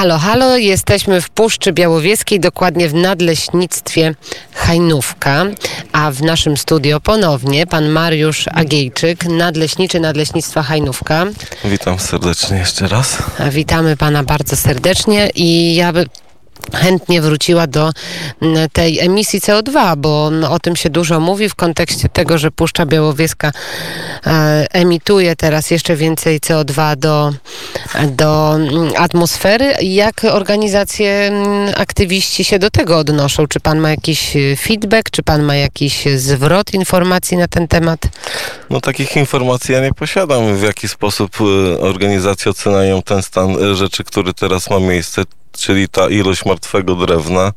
Halo, halo, jesteśmy w Puszczy Białowieskiej, dokładnie w nadleśnictwie Hajnówka, a w naszym studio ponownie pan Mariusz Agiejczyk, nadleśniczy Nadleśnictwa Hajnówka. Witam serdecznie jeszcze raz. Witamy pana bardzo serdecznie i ja by chętnie wróciła do mm, tej emisji CO2, bo mm, o tym się dużo mówi w kontekście tego, że Puszcza Białowieska e, emituje teraz jeszcze więcej CO2 do, do mm, atmosfery. Jak organizacje, aktywiści się do tego odnoszą? Czy pan ma jakiś e, feedback, czy pan ma jakiś zwrot informacji na ten temat? No takich informacji ja nie posiadam, w jaki sposób y, organizacje oceniają ten stan y, rzeczy, który teraz ma miejsce czyli ta ilość martwego drewna,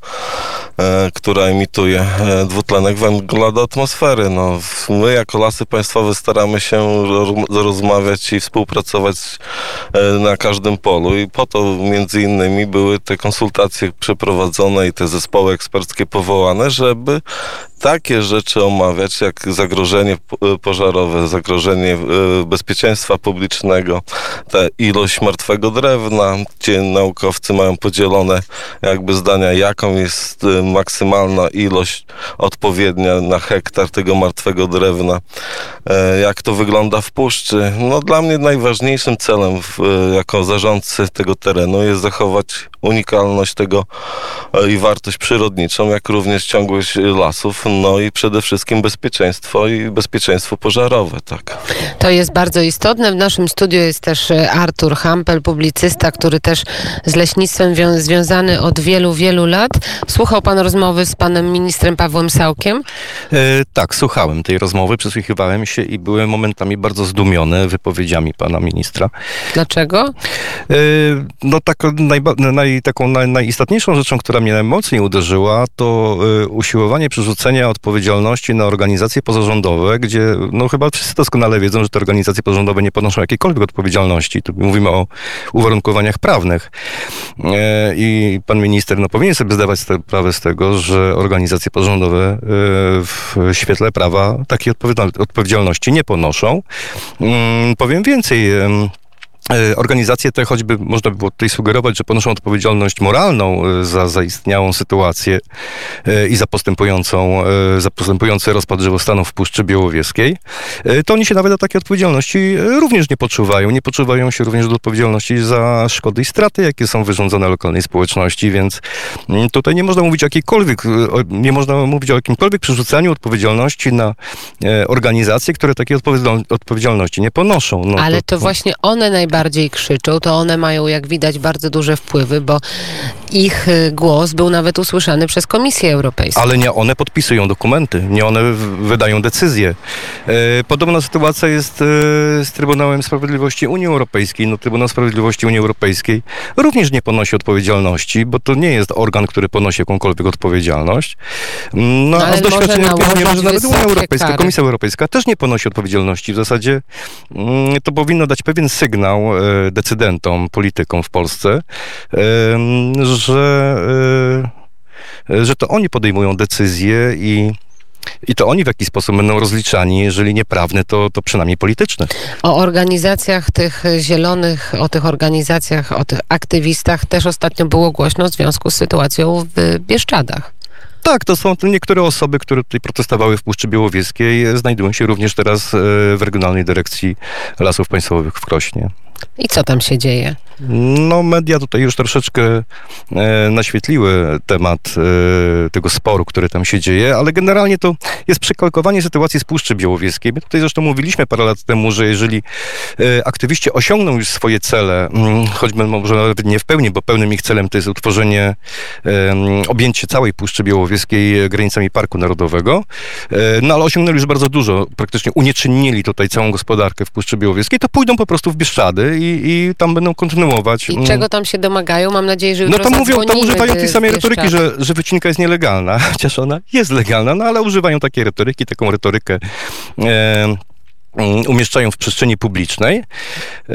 e, która emituje dwutlenek węgla do atmosfery. No, my jako Lasy Państwowe staramy się ro- rozmawiać i współpracować e, na każdym polu i po to między innymi były te konsultacje przeprowadzone i te zespoły eksperckie powołane, żeby takie rzeczy omawiać, jak zagrożenie p- zagrożenie e, bezpieczeństwa publicznego, ta ilość martwego drewna, gdzie naukowcy mają podzielone jakby zdania, jaką jest e, maksymalna ilość odpowiednia na hektar tego martwego drewna, e, jak to wygląda w puszczy. No dla mnie najważniejszym celem jako zarządcy tego terenu jest zachować unikalność tego i wartość przyrodniczą, jak również ciągłość lasów, no i przede wszystkim bezpieczeństwo i bezpieczeństwo pożarowe, tak. To jest bardzo istotne. W naszym studiu jest też e, Artur Hampel, publicysta, który też z leśnictwem wią- związany od wielu, wielu lat. Słuchał pan rozmowy z panem ministrem Pawłem Sałkiem? E, tak, słuchałem tej rozmowy, przysłuchiwałem się i byłem momentami bardzo zdumiony wypowiedziami pana ministra. Dlaczego? E, no tak, najba, naj, taką naj, najistotniejszą rzeczą, która mnie najmocniej uderzyła, to e, usiłowanie przerzucenia odpowiedzialności na organizacje pozarządowe, gdzie no chyba wszyscy doskonale wiedzą, że te organizacje pozarządowe nie ponoszą jakiejkolwiek odpowiedzialności. Tu mówimy o uwarunkowaniach prawnych. E, I pan minister no, powinien sobie zdawać sprawę z tego, że organizacje pozarządowe e, w świetle prawa takiej odpowiedzial- odpowiedzialności nie ponoszą. Mm, Powiem więcej. E, Organizacje te, choćby można by było tutaj sugerować, że ponoszą odpowiedzialność moralną e, za zaistniałą sytuację e, i za postępującą, za postępujący rozpad żywostanu w Puszczy Białowieskiej, to oni się nawet do takiej odpowiedzialności również nie poczuwają. Nie poczuwają się również do odpowiedzialności za szkody i straty, jakie są wyrządzone lokalnej społeczności, więc mm, tutaj nie można mówić o jakiejkolwiek, nie można mówić o jakimkolwiek przerzucaniu odpowiedzialności na organizacje, które takiej odpowiedzial- odpowiedzialności nie ponoszą. No, Ale to właśnie one najbardziej krzyczą, to one mają, jak widać, bardzo duże wpływy, bo ich y, głos był nawet usłyszany przez Komisję Europejską. Ale nie one podpisują dokumenty, nie one wydają decyzje. E, Podobna sytuacja jest e, z Trybunałem Sprawiedliwości Unii Europejskiej. No, Trybunał Sprawiedliwości Unii Europejskiej również nie ponosi odpowiedzialności, bo to nie jest organ, który ponosi jakąkolwiek odpowiedzialność. Mm, No, No, a z doświadczenia wiemy, że nawet Unia Europejska, kary. Komisja Europejska też nie ponosi odpowiedzialności. W zasadzie mm, to powinno dać pewien sygnał e, decydentom, politykom w Polsce, że e, że to oni podejmują decyzje i, i to oni w jakiś sposób będą rozliczani, jeżeli nie prawny, to, to przynajmniej polityczny. O organizacjach tych zielonych, o tych organizacjach, o tych aktywistach też ostatnio było głośno w związku z sytuacją w Bieszczadach. Tak, to są niektóre osoby, które tutaj protestowały w Puszczy Białowieskiej, znajdują się również teraz e, w Regionalnej Dyrekcji Lasów Państwowych w Krośnie. I co tam się dzieje? No, media tutaj już troszeczkę e, naświetliły temat e, tego sporu, który tam się dzieje, ale generalnie to jest przekalkowanie sytuacji z Puszczy Białowieskiej. My tutaj zresztą mówiliśmy parę lat temu, że jeżeli e, aktywiści osiągną już swoje cele, mm, choćby może nawet nie w pełni, bo pełnym ich celem to jest utworzenie, objęcie całej Puszczy Białowieskiej granicami Parku Narodowego, e, no ale osiągnęli już bardzo dużo, praktycznie unieczynnili tutaj całą gospodarkę w Puszczy Białowieskiej, to pójdą po prostu w Bieszczady i, i tam będą kontynuować. I mm, czego tam się domagają? Mam nadzieję, że no to mówią, tam używają tej samej retoryki, że, że wycinka jest nielegalna, chociaż ona jest legalna, no ale używają takiej retoryki, taką retorykę e, umieszczają w przestrzeni publicznej. E,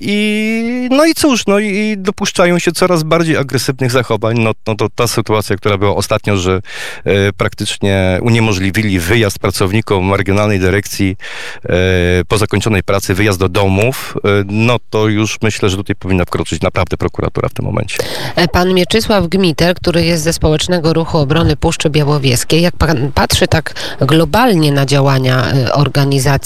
I, no i cóż, no i dopuszczają się coraz bardziej agresywnych zachowań. No, no to ta sytuacja, która była ostatnio, że e, praktycznie uniemożliwili wyjazd pracownikom marginalnej dyrekcji e, po zakończonej pracy, wyjazd do domów, no to już myślę, że tutaj powinna wkroczyć naprawdę prokuratura w tym momencie. Pan Mieczysław Gmiter, który jest ze Społecznego Ruchu Obrony Puszczy Białowieskiej, jak pan patrzy tak globalnie na działania organizacji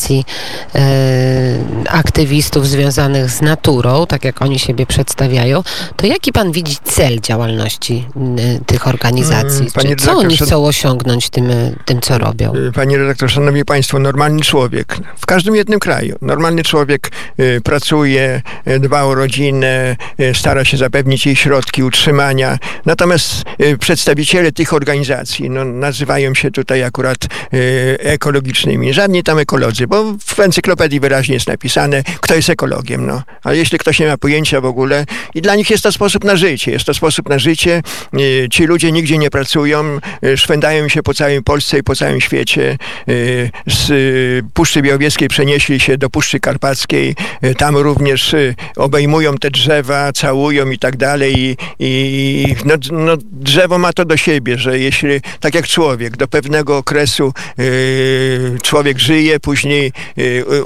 aktywistów związanych z naturą, tak jak oni siebie przedstawiają, to jaki pan widzi cel działalności y, tych organizacji? Mm, co oni chcą osiągnąć tym, y, tym, co robią? Y, panie redaktor, szanowni państwo, normalny człowiek, w każdym jednym kraju, normalny człowiek y, pracuje, y, dba o rodzinę, y, stara się zapewnić jej środki utrzymania, natomiast przedstawiciele tych organizacji, no, nazywają się tutaj akurat ekologicznymi. Żadni tam ekolodzy, bo w encyklopedii wyraźnie jest napisane, kto jest ekologiem. No. Ale jeśli ktoś nie ma pojęcia w ogóle i dla nich jest to sposób na życie, jest to sposób na życie. Y, ci ludzie nigdzie nie pracują, y, szwędają się po całej Polsce i po całym świecie. Y, z Puszczy Białowieskiej przenieśli się do Puszczy Karpackiej. Tam również obejmują te drzewa, całują i tak dalej. I, i no, no, drzewo ma to do siebie, że jeśli, tak jak człowiek, do pewnego okresu człowiek żyje, później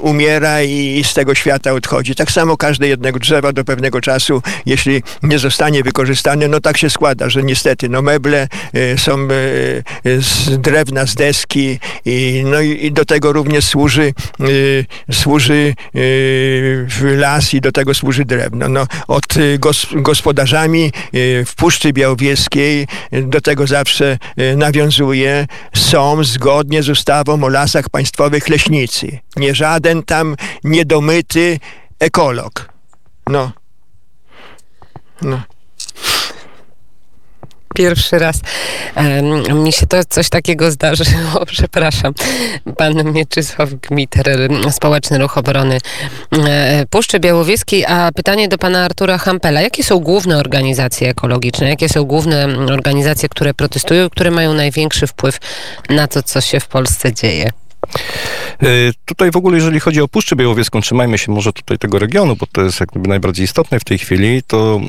umiera i z tego świata odchodzi. Tak samo każde jednego drzewa do pewnego czasu, jeśli nie zostanie wykorzystane, no tak się składa, że niestety no meble y, są y, z drewna, z deski i, no i, do tego również służy, y, służy las i do tego służy drewno. No, od gos, gospodarzami w Puszczy Białowieskiej do tego zawsze nawiązuje są zgodnie z ustawą o lasach państwowych leśnicy. Nie żaden tam niedomyty ekolog. No. No. Pierwszy raz um, mi się to coś takiego zdarzyło, przepraszam. Pan Mieczysław Gmiter, Społeczny Ruch Obrony e, Puszczy Białowieskiej. A pytanie do pana Artura Hampela. Jakie są główne organizacje ekologiczne? Jakie są główne organizacje, które protestują, które mają największy wpływ na to, co się w Polsce dzieje? Y, tutaj w ogóle, jeżeli chodzi o Puszczę Białowieską, trzymajmy się może tutaj tego regionu, bo to jest jakby najbardziej istotne w tej chwili, to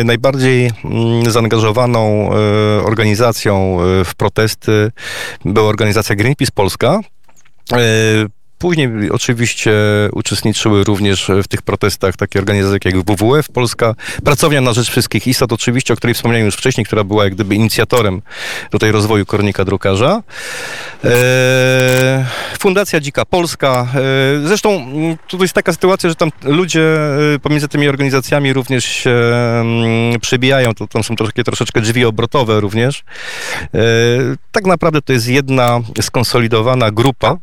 y, najbardziej mm, zaangażowaną y, organizacją w protesty była organizacja Greenpeace Polska. Później oczywiście uczestniczyły również w tych protestach takie organizacje jak WWF Polska, Pracownia na Rzecz Wszystkich Istot, oczywiście, o której wspomniałem już wcześniej, która była jak gdyby inicjatorem tutaj rozwoju kornika drukarza. E, Fundacja Dzika Polska. E, zresztą mm, tutaj jest taka sytuacja, że tam ludzie e, pomiędzy tymi organizacjami również się mm, przebijają, to tam są takie troszeczkę drzwi obrotowe również. E, tak naprawdę to jest jedna skonsolidowana grupa,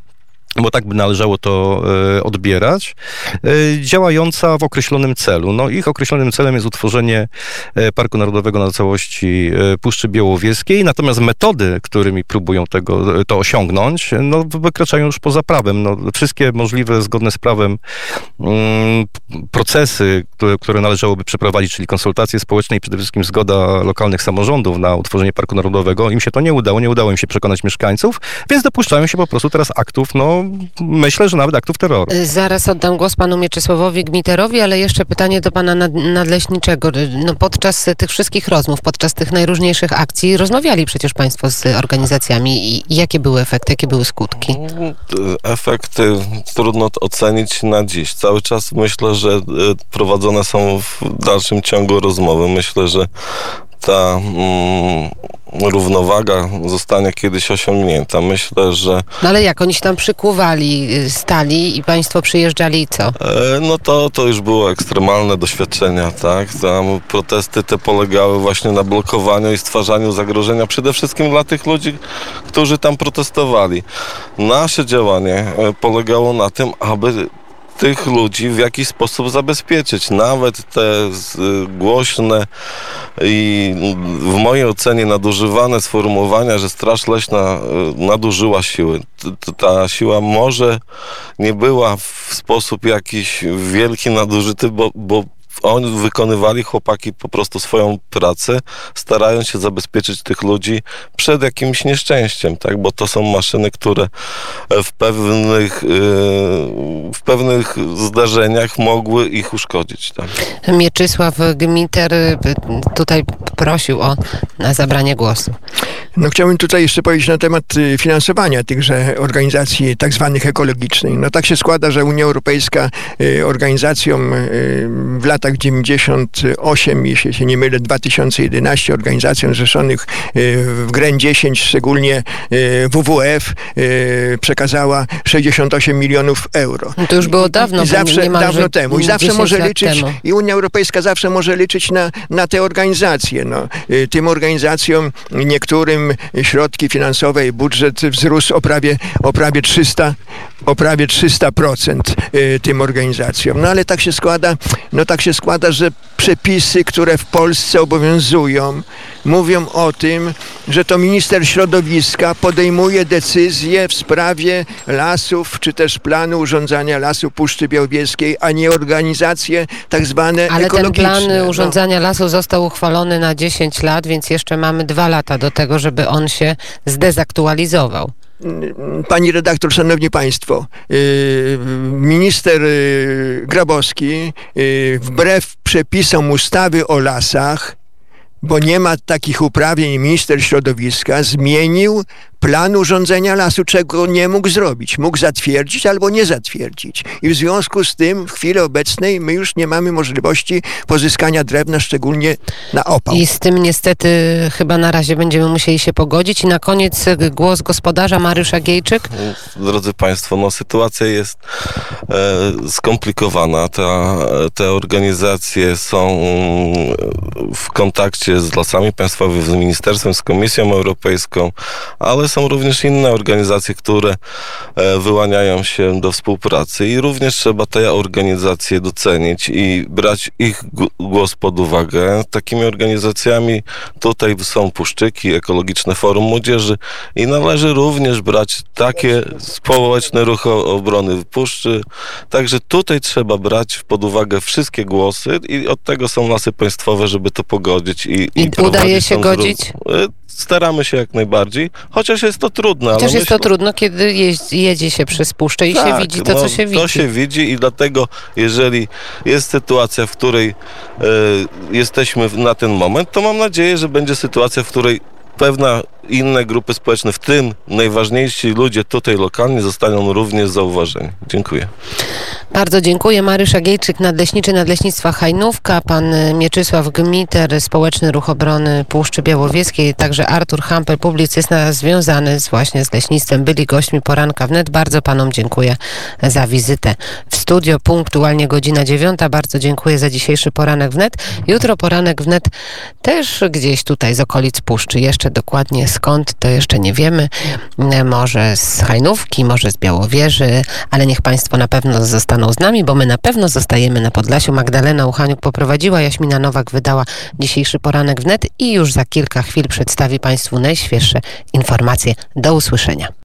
bo tak by należało to e, odbierać, e, działająca w określonym celu. No ich określonym celem jest utworzenie e, Parku Narodowego na całości Puszczy Białowieskiej, natomiast metody, którymi próbują tego, to osiągnąć, no wykraczają już poza prawem. No, wszystkie możliwe, zgodne z prawem mm, procesy, które, należałoby przeprowadzić, czyli konsultacje społeczne i przede wszystkim zgoda lokalnych samorządów na utworzenie Parku Narodowego, im się to nie udało, nie udało im się przekonać mieszkańców, więc dopuszczają się po prostu teraz aktów, no myślę, że nawet aktów terroru. Zaraz oddam głos panu Mieczysławowi Gmiterowi, ale jeszcze pytanie do pana nadleśniczego. No, podczas tych wszystkich rozmów, podczas tych najróżniejszych akcji rozmawiali przecież państwo z organizacjami i jakie były efekty, jakie były skutki? Efekty trudno ocenić na dziś. Cały czas myślę, że e, prowadzone są w dalszym ciągu rozmowy. Myślę, że ta mm, równowaga zostanie kiedyś osiągnięta. Myślę, że... No ale jak oni się tam przykuwali, y, stali i państwo przyjeżdżali i co? E, no to, to już było ekstremalne doświadczenia, tak? Tam protesty te polegały właśnie na blokowaniu i stwarzaniu zagrożenia przede wszystkim dla tych ludzi, którzy tam protestowali. Nasze działanie e, polegało na tym, aby tych ludzi w jakiś sposób zabezpieczyć. Nawet te głośne i w mojej ocenie nadużywane sformułowania, że Straż Leśna e, nadużyła siły. Ta siła może nie była w sposób jakiś wielki nadużyty, bo, bo oni wykonywali chłopaki po prostu swoją pracę, starając się zabezpieczyć tych ludzi przed jakimś nieszczęściem, tak? Bo to są maszyny, które w pewnych, yy, w pewnych zdarzeniach mogły ich uszkodzić. Tak? Mieczysław Gmiter y, tutaj prosił o zabranie głosu. No chciałbym tutaj jeszcze powiedzieć na temat y, finansowania tychże organizacji tak zwanych ekologicznych. No tak się składa, że Unia Europejska y, organizacjom y, w latach 98, jeśli się nie mylę, 2011 organizacjom zrzeszonych w GREN 10, szczególnie WWF, przekazała 68 milionów euro. No to już było dawno. I zawsze, dawno temu. I zawsze może liczyć, temu. i Unia Europejska zawsze może liczyć na, na te organizacje. No, tym organizacjom niektórym środki finansowe i budżet wzrósł o prawie, o prawie 300, o prawie 300% y, tym organizacjom. No ale tak się składa, no tak się składa, że przepisy, które w Polsce obowiązują, mówią o tym, że to minister środowiska podejmuje decyzje w sprawie lasów, czy też planu urządzania lasu Puszczy Białowieskiej, a nie organizacje tak zwane Ale ekologiczne. ten plan no. urządzania lasu został uchwalony na 10 lat, więc jeszcze mamy dwa lata do tego, żeby on się zdezaktualizował. Pani redaktor, szanowni państwo, yy, minister yy, Grabowski yy, wbrew przepisom ustawy o lasach, bo nie ma takich uprawnień minister środowiska, zmienił plan urządzenia lasu, czego nie mógł zrobić. Mógł zatwierdzić albo nie zatwierdzić. I w związku z tym w chwili obecnej my już nie mamy możliwości pozyskania drewna, szczególnie na opał. I z tym niestety chyba na razie będziemy musieli się pogodzić. I na koniec głos gospodarza Mariusza Giejczyk. Drodzy Państwo, no sytuacja jest e, skomplikowana. Ta, te organizacje są w kontakcie z lasami państwowymi, z ministerstwem, z Komisją Europejską, ale są również inne organizacje, które e, wyłaniają się do współpracy i również trzeba te organizacje docenić i brać ich głos pod uwagę. Takimi organizacjami tutaj są Puszczyki, Ekologiczne Forum Młodzieży i należy również brać takie społeczne ruchy obrony Puszczy. Także tutaj trzeba brać pod uwagę wszystkie głosy i od tego są lasy państwowe, żeby to pogodzić. I, I, i udaje się godzić? E, staramy się jak najbardziej, chociaż jest to trudne. Chociaż jest myślę... to trudno, kiedy jeździ, jedzie się przez puszczę i tak, się widzi to, no, co się widzi. To się widzi i dlatego, jeżeli jest sytuacja, w której e, jesteśmy na ten moment, to mam nadzieję, że będzie sytuacja, w której pewna inne grupy społeczne, w tym najważniejsi ludzie tutaj lokalni zostaną również zauważeni. Dziękuję. Bardzo dziękuję. Mariusz Agiejczyk, Nadleśniczy Nadleśnictwa Hajnówka, pan Mieczysław Gmiter, Społeczny Ruch Obrony Puszczy Białowieskiej, także Artur Hampel, publicysta związany z, właśnie z leśnictwem, byli gośćmi poranka wnet. Bardzo panom dziękuję za wizytę w studio. Punktualnie godzina dziewiąta. Bardzo dziękuję za dzisiejszy poranek wnet. Jutro poranek wnet też gdzieś tutaj z okolic Puszczy. Jeszcze dokładnie skąd, to jeszcze nie wiemy. Może z Hajnówki, może z Białowieży, ale niech państwo na pewno zostaną z nami, bo my na pewno zostajemy na Podlasiu. Magdalena Uchaniuk poprowadziła, Jaśmina Nowak wydała dzisiejszy poranek wnet i już za kilka chwil przedstawi Państwu najświeższe informacje. Do usłyszenia.